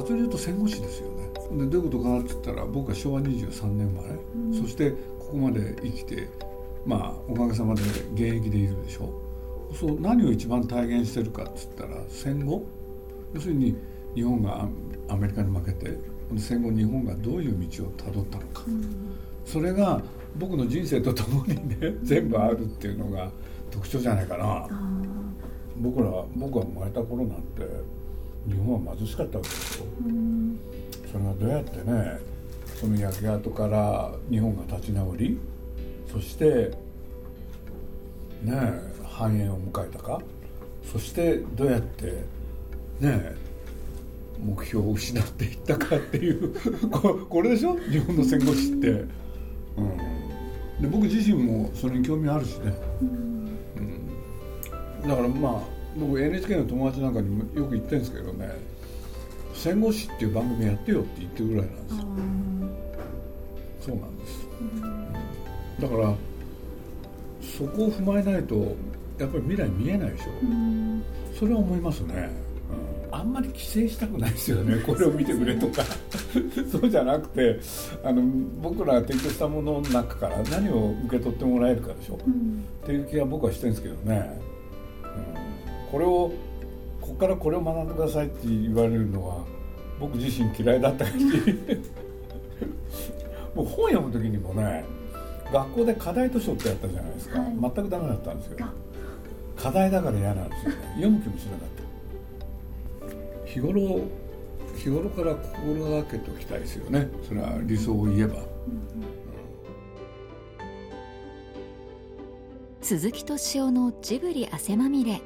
雑に言うと戦後史ですよね。でどういうことかなって言ったら僕は昭和23年生まれ、うん、そしてここまで生きてまあおかげさまで現役でいるでしょそう何を一番体現してるかっつったら戦後？要するに日本がアメリカに負けて戦後日本がどういう道をたどったのか、うん、それが僕の人生とともにね全部あるっていうのが特徴じゃないかな。僕ら僕が生まれた頃なんて日本は貧しかったわけですよ、うん、それがどうやってねその焼け跡から日本が立ち直りそしてね繁栄を迎えたかそしてどうやってね目標を失っていったかっていう これでしょ？日本の戦後史って、うん、で僕自身もそれに興味あるしね、うん、だからまあ僕 NHK の友達なんかにもよく言ってるんですけどね戦後史っていう番組やってよって言ってるぐらいなんですよ。そうなんです、うん、だからそこを踏まえないとやっぱり未来見えないでしょ、うん、それは思いますね、うん、あんまり規制したくないですよね。これを見てくれとか。そうじゃなくてあの僕らが提供したものの中から何を受け取ってもらえるかでしょ、うん、っていう気が僕はしてるんですけどね、うん、これをここからこれを学んでくださいって言われるのは僕自身嫌いだったし。もう本読む時にもね学校で課題図書ってやったじゃないですか、はい、全くダメだったんですよ。課題だから嫌なんですよ。ね読む気もしなかった。日頃日頃から心がけておきたいですよね。それは理想を言えば、うん、鈴木敏夫のジブリ汗まみれ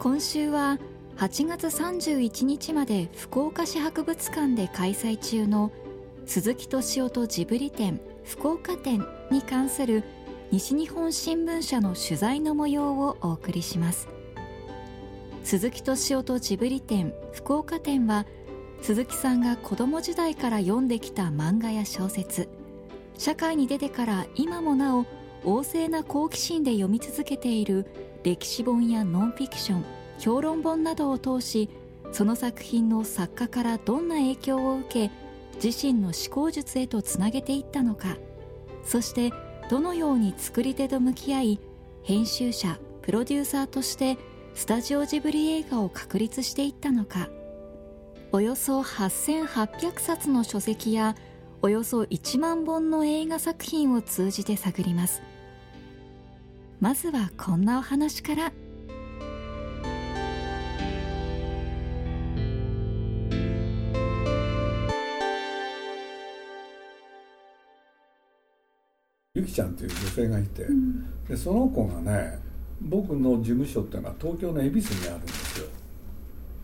今週は8月31日まで福岡市博物館で開催中の鈴木敏夫とジブリ展福岡展に関する西日本新聞社の取材の模様をお送りします。鈴木敏夫とジブリ展福岡展は鈴木さんが子供時代から読んできた漫画や小説社会に出てから今もなお旺盛な好奇心で読み続けている歴史本やノンフィクション評論本などを通しその作品の作家からどんな影響を受け自身の思考術へとつなげていったのかそしてどのように作り手と向き合い編集者プロデューサーとしてスタジオジブリ映画を確立していったのかおよそ8800冊の書籍やおよそ1万本の映画作品を通じて探ります。まずはこんなお話から。ゆきちゃんっていう女性がいて、うん、でその子がね僕の事務所っていうのは東京の恵比寿にあるんですよ。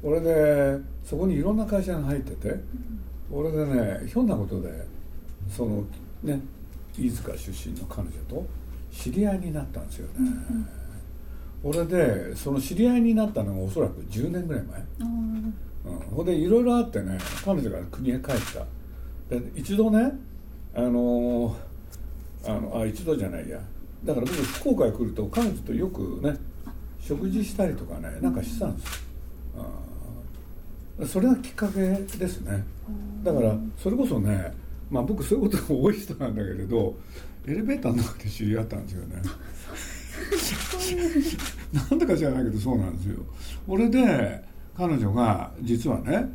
俺でそこにいろんな会社が入ってて、うん、俺でねひょんなことでそのね飯塚出身の彼女と知り合いになったんですよね、うん俺でその知り合いになったのがおそらく10年ぐらい前、うん、ほんでいろいろあってね彼女が国へ帰った。で一度ねあのーあのあ一度じゃないや。だから僕福岡へ来ると彼女とよくね食事したりとかねなんかしてたんですよ、それがきっかけですね。だからそれこそねまあ僕そういうことが多い人なんだけれどエレベーターの中で知り合ったんですよね。なんでか知らないけどそうなんですよ。俺で彼女が実はね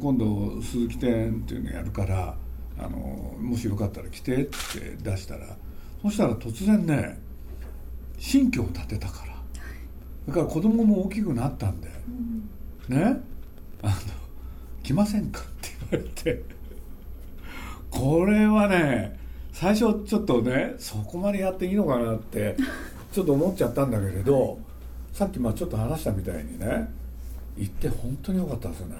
今度鈴木店っていうのやるからあのもしよかったら来てって出したらそしたら突然ね新居を建てたから。それから子供も大きくなったんで、うん、ねあの来ませんかって言われて。これはね最初ちょっとねそこまでやっていいのかなって ちょっと思っちゃったんだけれどさっきまあちょっと話したみたいにね行って本当によかったですよね。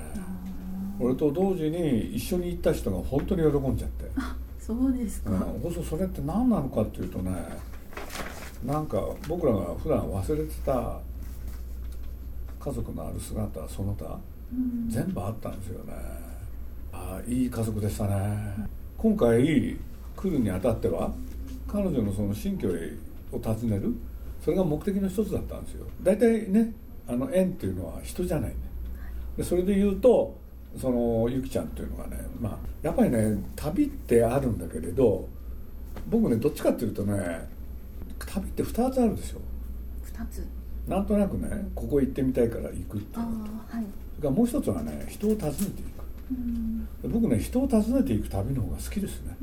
俺と同時に一緒に行った人が本当に喜んじゃって。あそうですか、うん、そそれって何なのかっていうとねなんか僕らが普段忘れてた家族のある姿その他、うん、全部あったんですよね。ああいい家族でしたね。今回来るにあたっては彼女のその新居を訪ねるそれが目的の一つだったんですよ。大体ねあの縁っていうのは人じゃないね。でそれで言うとそのゆきちゃんっていうのがね、まあ、やっぱりね旅ってあるんだけれど僕ねどっちかっていうとね旅って2つあるでしょ。2つ。なんとなくねここ行ってみたいから行くっていうあのと。あはい。それからもう一つはね人を訪ねていく。うん。僕ね人を訪ねていく旅の方が好きですね、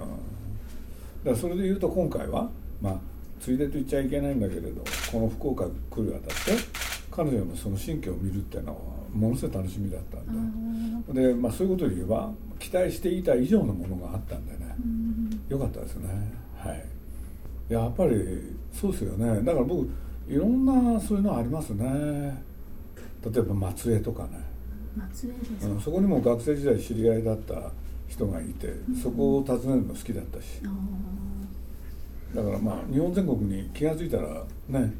だからそれで言うと今回はまあついでと言っちゃいけないんだけれどこの福岡来るにあたって彼女のその新居を見るっていうのはものすごい楽しみだったあんあでで、まあ、そういうことで言えば期待していた以上のものがあったんでね。うん。よかったですね。はい。やっぱりそうですよね。だから僕いろんなそういうのありますね。例えば松江とかね、松江ですか？うん、そこにも学生時代知り合いだった人がいてそこを訪ねるの好きだったし。あだからまあ日本全国に気が付いたらね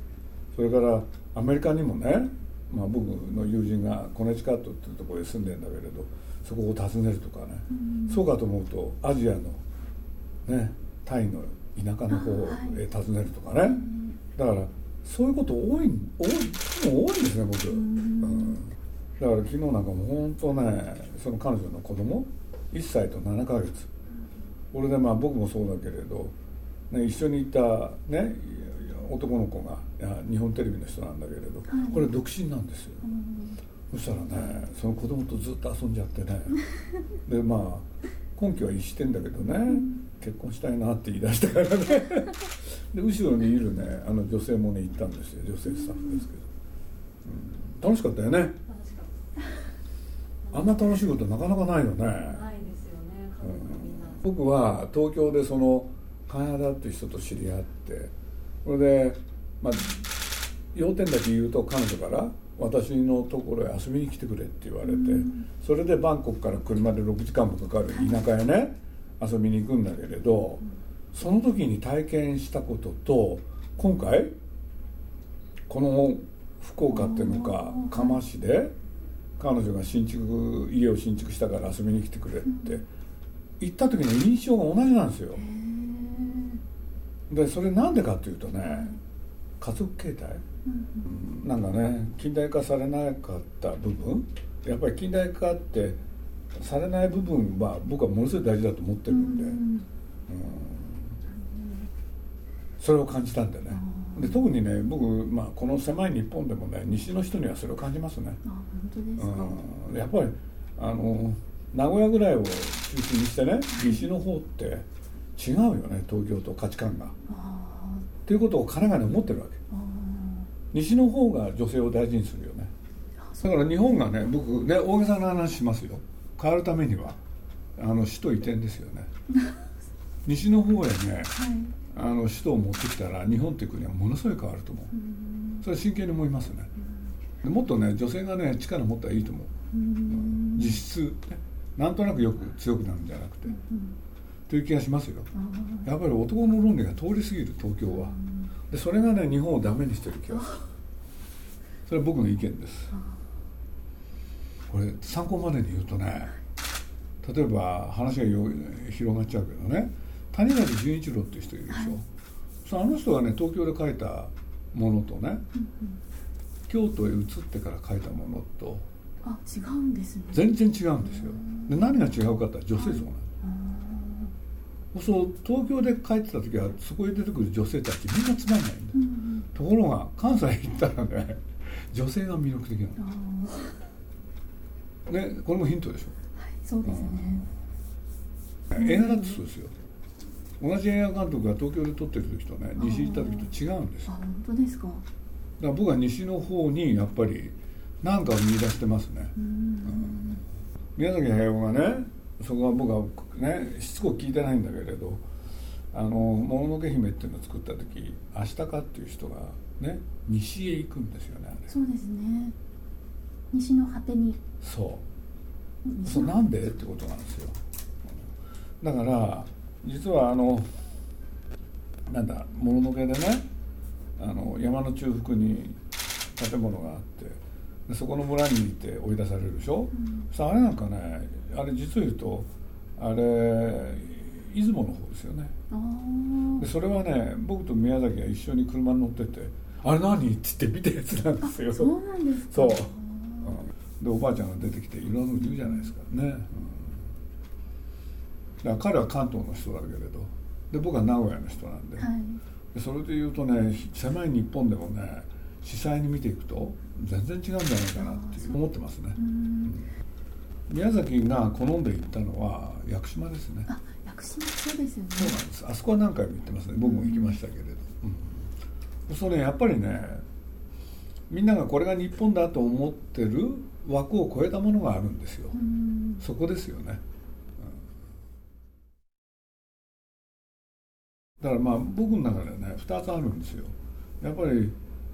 それからアメリカにもね、まあ、僕の友人がコネチカットっていうところに住んでんだけれどそこを訪ねるとかね、そうかと思うとアジアのねタイの田舎の方へ訪ねるとかね、だからそういうこと多い多い多分多いんですね僕、うん、だから昨日なんかも本当ねその彼女の子供1歳と7ヶ月。これでまあ僕もそうだけれど、ね、一緒にいたね男の子がいや日本テレビの人なんだけれど、これ独身なんですよ、そしたらねその子供とずっと遊んじゃってね。でまあ根拠は一してんだけどね、結婚したいなって言い出したからね。で後ろにいるねあの女性もね行ったんですよ。女性スタッフですけど、うん。楽しかったよね。あんな楽しいことなかなかないよね、たないですよね家族みんな僕は東京でその金田っていう人と知り合ってそれで、まあ、要点だけ言うと彼女から私のところへ遊びに来てくれって言われて、それでバンコクから車で6時間もかかる田舎へね遊びに行くんだけれどその時に体験したことと今回この福岡っていうのか嘉麻市で彼女が新築家を新築したから遊びに来てくれって行った時の印象が同じなんですよ。でそれなんでかっていうとね家族形態、うんなんかね近代化されなかった部分？やっぱり近代化ってされない部分は僕はものすごい大事だと思ってるんで、うんそれを感じたんでね。で特にね僕、まあ、この狭い日本でもね西の人にはそれを感じますね、あ本当ですか、うん、やっぱりあの名古屋ぐらいを中心にしてね。西の方って違うよね東京と価値観が。あっていうことを彼がね思ってるわけ。西の方が女性を大事にするよね。だから日本がね僕ね大げさな話しますよ。変わるためにはあの首都移転ですよね。西の方へねーはい。あの首都を持ってきたら日本っていう国はものすごい変わると思う。うん。それ真剣に思いますね。でもっとね女性がね力持ったらいいと思う。うん。実質ねなんとなくよく強くなるんじゃなくて。という気がしますよ。あやっぱり男の論理が通り過ぎる東京は。でそれがね日本をダメにしてる気がする。それは僕の意見です。これ参考までに言うとね例えば話がよ広がっちゃうけどね。谷垣潤一郎っていう人いるでしょ、そうあの人がね東京で書いたものとね京都へ移ってから書いたものとあ違うんですね。全然違うんですよ。で何が違うかって言ったら女性像そう東京で帰ってた時はそこへ出てくる女性たちみんなつまんないんだ。よ、うん。ところが関西行ったらね女性が魅力的なあー。のねこれもヒントでしはいそうですね。ょ映画だってそうですよ。同じ映画監督が東京で撮ってる時とね西行った時と違うんですよ。あ本当ですか。だから僕は西の方にやっぱり何かを見出してますね。うん。宮崎駿がねそこは僕はねしつこく聞いてないんだけれど「あのもののけ姫」っていうのを作った時明日かっていう人がね西へ行くんですよねあれ。そうですね。西の果てに。そう。そうなんでってことなんですよ。だから実はあのなんだもののけでねあの山の中腹に建物があってでそこの村にいて追い出されるでしょ、さああれなんかねあれ実を言うとあれ出雲の方ですよね。でそれはね僕と宮崎が一緒に車に乗ってて「あれ何?」って言って見たやつなんですよ。そうなんですか。そう。でおばあちゃんが出てきていろんなこと言うじゃないですかね、うん、だから彼は関東の人だけれどで僕は名古屋の人なんで。はい、でそれで言うとね狭い日本でもね実際に見ていくと全然違うんじゃないかなって思ってますね、うん、宮崎が好んで行ったのは屋久島ですね。あ屋久島そうですよね。そうなんです。あそこは何回も行ってますね。僕も行きましたけれど、うん、それやっぱりねみんながこれが日本だと思ってる枠を超えたものがあるんですよ、そこですよね、だからまあ僕の中でね2つあるんですよ。やっぱり、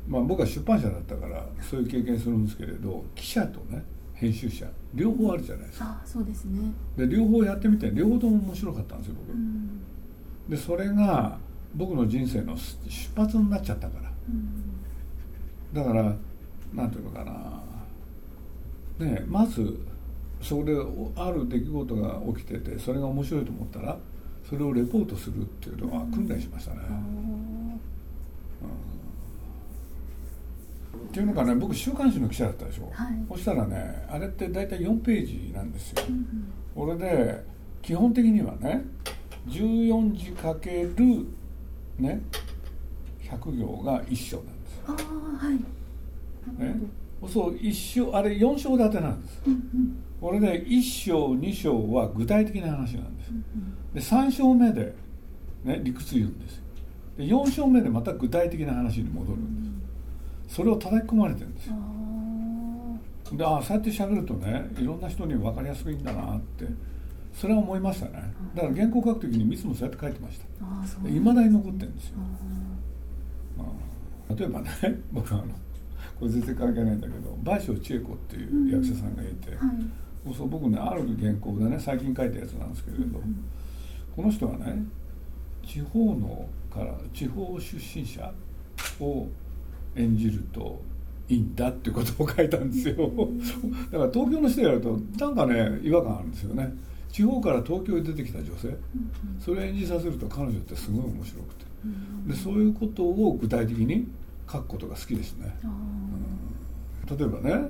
まあ、僕は出版社だったからそういう経験するんですけれど記者とね編集者両方あるじゃないですか。あそうですね。で両方やってみて両方とも面白かったんですよ僕、でそれが僕の人生の出発になっちゃったから、だから何ていうのかな。ねまずそこである出来事が起きててそれが面白いと思ったらそれをレポートするっていうのは訓練しましたね。っていうのがね僕週刊誌の記者だったでしょ、はい、そしたらねあれって大体4ページなんですよ、これで基本的にはね14字かけるね100行が1章なんですああはい。ね。そう一章あれ4章立てなんです、うんうん、これで1章2章は具体的な話なんです、うんうん。で3章目で、ね、理屈言うんですで4章目でまた具体的な話に戻るんです、それを叩き込まれてるんですよ。でああそうやってしゃべるとねいろんな人に分かりやすいんだなってそれは思いましたね。だから原稿書く時にいつもそうやって書いてました。いまだに残ってるんですよ。例えばね 僕はあのこれ全然関係ないんだけど倍賞千恵子っていう役者さんがいて、うんはい、そう僕ねある原稿でね最近書いたやつなんですけれど、うん。この人はね地方のから地方出身者を演じるといいんだっていうことを書いたんですよ。だから東京の人やるとなんかね違和感あるんですよね。地方から東京に出てきた女性。それを演じさせると彼女ってすごい面白くて。でそういうことを具体的に書くことが好きですね、うん、例えばね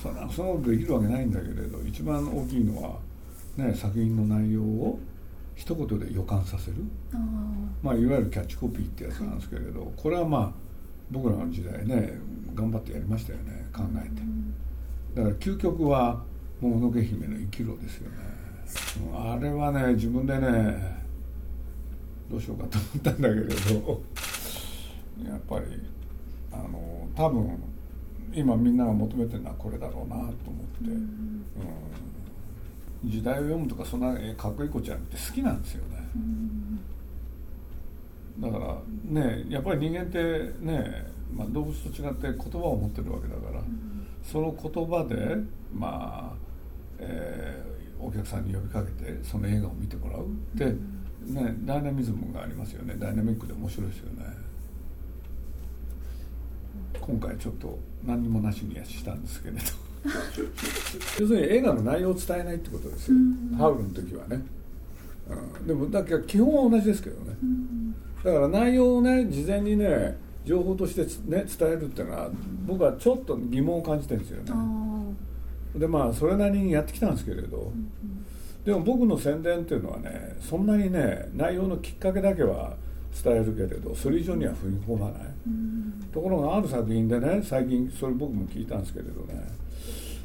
そんなそんなことできるわけないんだけれど一番大きいのは、ね、作品の内容を一言で予感させる。まあ、いわゆるキャッチコピーってやつなんですけれどこれはまあ僕らの時代ね頑張ってやりましたよね考えて。だから究極は「もののけ姫の生きろ」ですよね。あれはね自分でねどうしようかと思ったんだけれどやっぱりあの多分今みんなが求めてるのはこれだろうなと思って、うん。時代を読むとかそんなかっこいい子じゃなくて好きなんですよね、だからねやっぱり人間ってね、まあ、動物と違って言葉を持ってるわけだから、その言葉でまあ、えー、お客さんに呼びかけてその映画を見てもらうって、ね、ダイナミズムがありますよね。ダイナミックで面白いですよね。今回ちょっと何にもなしにしたんですけれど。要するに映画の内容を伝えないってことですよ、ハウルの時はね、うん、でもだけど基本は同じですけどね、だから内容をね事前にね情報として、ね、伝えるっていうのは僕はちょっと疑問を感じてるんですよね。でまあそれなりにやってきたんですけれど、でも僕の宣伝っていうのはねそんなにね内容のきっかけだけは伝えるけれどそれ以上には踏み込まない、ところがある作品でね最近それ僕も聞いたんですけれどね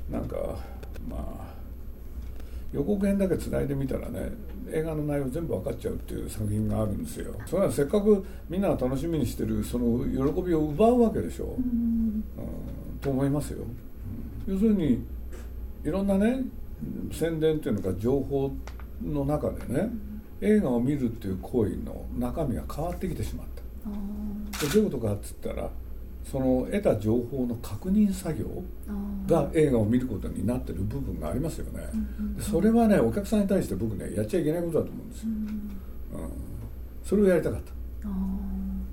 なんかまあ予告編だけつないでみたらね映画の内容全部分かっちゃうっていう作品があるんですよ。それはせっかくみんなが楽しみにしてるその喜びを奪うわけでしょ、うん、と思いますよ、うん、要するにいろんなね宣伝っていうのか情報の中でね映画を見るっていう行為の中身が変わってきてしまった。どういうことかっつったらその得た情報の確認作業が映画を見ることになってる部分がありますよね、それはねお客さんに対して僕ねやっちゃいけないことだと思うんですよ、うん、それをやりたかった、うん、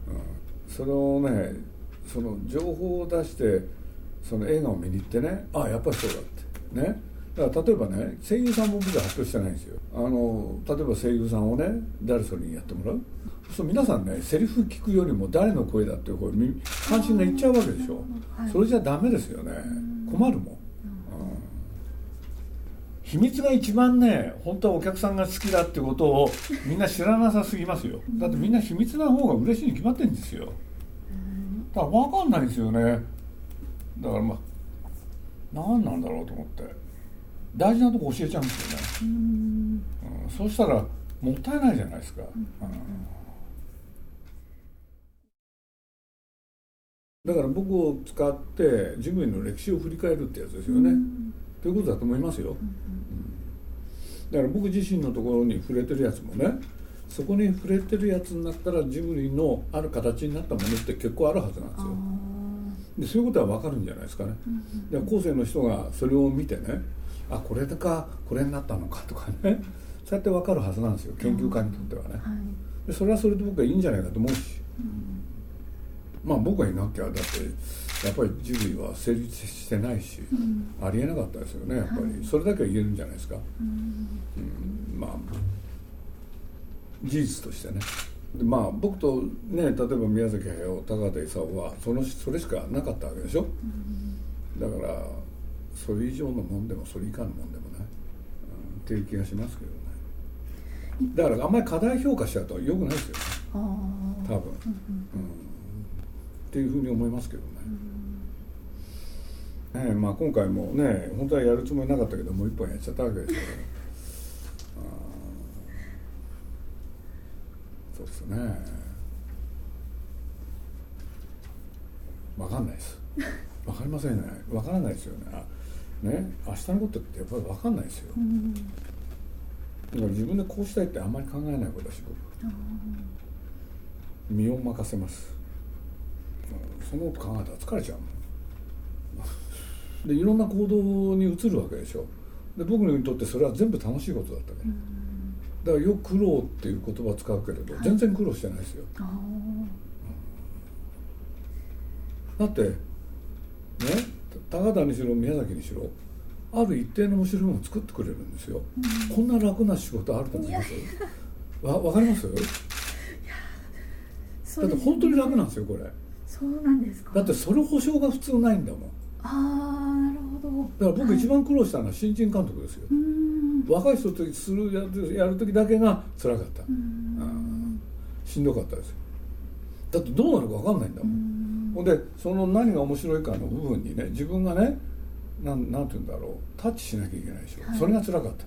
それをねその情報を出してその映画を見に行ってねああやっぱりそうだって。ね。だから例えばね声優さんも僕は発表してないんですよ。あの例えば声優さんをね誰それにやってもらうそう皆さんねセリフ聞くよりも誰の声だってこう関心がいっちゃうわけでしょ、はい、それじゃダメですよね。困るもん、うん、秘密が一番ね本当はお客さんが好きだってことをみんな知らなさすぎますよ。だってみんな秘密な方が嬉しいに決まってるんですよ。だから分かんないんですよね。だからまあ何なんだろうと思って。大事なとこ教えちゃうんですよね、うん、そうしたらもったいないじゃないですか、うんだから僕を使ってジブリの歴史を振り返るってやつですよね、ということだと思いますよ、だから僕自身のところに触れてるやつもねそこに触れてるやつになったらジブリのある形になったものって結構あるはずなんですよ。でそういうことは分かるんじゃないですかね、で後世の人がそれを見てねあこれかこれになったのかとかねそうやって分かるはずなんですよ。研究家にとってはね、でそれはそれで僕はいいんじゃないかと思うし、まあ僕がいなきゃだってやっぱりジブリは成立してないし、うん、ありえなかったですよねやっぱり、はい、それだけは言えるんじゃないですか、うん、うん、まあ事実としてね。でまあ僕とね例えば宮崎駿高畑勲はそのそれしかなかったわけでしょ、うん、だからそれ以上のもんでもそれ以下のもんでもね、うん、っていう気がしますけどね。だからあんまり過大評価しちゃうとよくないですよね。多分、うんっていうふうに思いますけどね,、ねまあ、今回もね本当はやるつもりなかったけどもう一本やっちゃったわけですけど そうですね。分かんないです。分かりませんね。分からないですよね。ね明日のことってやっぱり分かんないですよ、だから自分でこうしたいってあんまり考えないことだし僕。身を任せますその考えたら疲れちゃうでいろんな行動に移るわけでしょ。で僕にとってそれは全部楽しいことだったけ。ど、だからよく苦労っていう言葉を使うけれど、はい、全然苦労してないですよ、だってね高田にしろ宮崎にしろある一定の面白いものを作ってくれるんですよ、うん、こんな楽な仕事あると思います？わ分かります？だって本当に楽なんですよこれそうなんですか。だってそれ保証が普通ないんだもん。ああなるほど。だから僕一番苦労したのは新人監督ですよ、若い人とするやるやる時だけが辛かった。しんどかったですよ。だってどうなるか分かんないんだもん。ほんでその何が面白いかの部分にね自分がねなんなんて言うんだろう。タッチしなきゃいけないでしょ、はい、それが辛かった、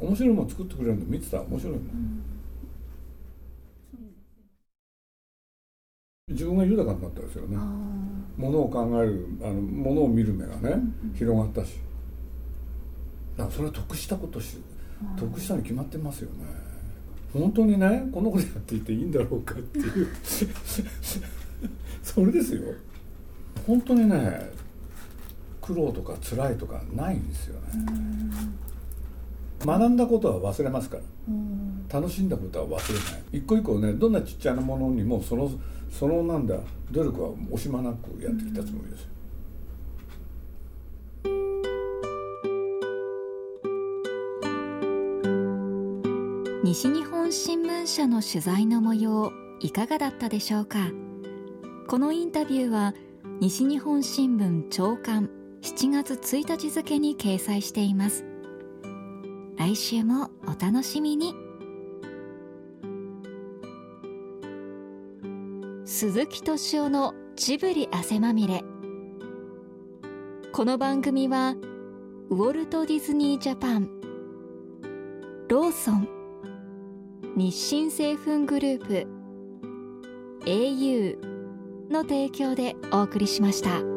面白いもの作ってくれるの見てたら面白いもん、自分が豊かになったですよね。ものを考えるあのものを見る目がね、うん、広がったし。だからそれは得したことし得したに決まってますよね。本当にねこのことやっていていいんだろうかっていう。それですよ。本当にね苦労とか辛いとかないんですよね。学んだことは忘れますから。楽しんだことは忘れない。一個一個ねどんなちっちゃなものにもそのそのなんだ努力は惜しまなくやってきたつもりです。西日本新聞社の取材の模様いかがだったでしょうか？このインタビューは西日本新聞長官7月1日付に掲載しています。来週もお楽しみに。鈴木敏夫のジブリ汗まみれこの番組はウォルト・ディズニー・ジャパンローソン日清製粉グループ au の提供でお送りしました。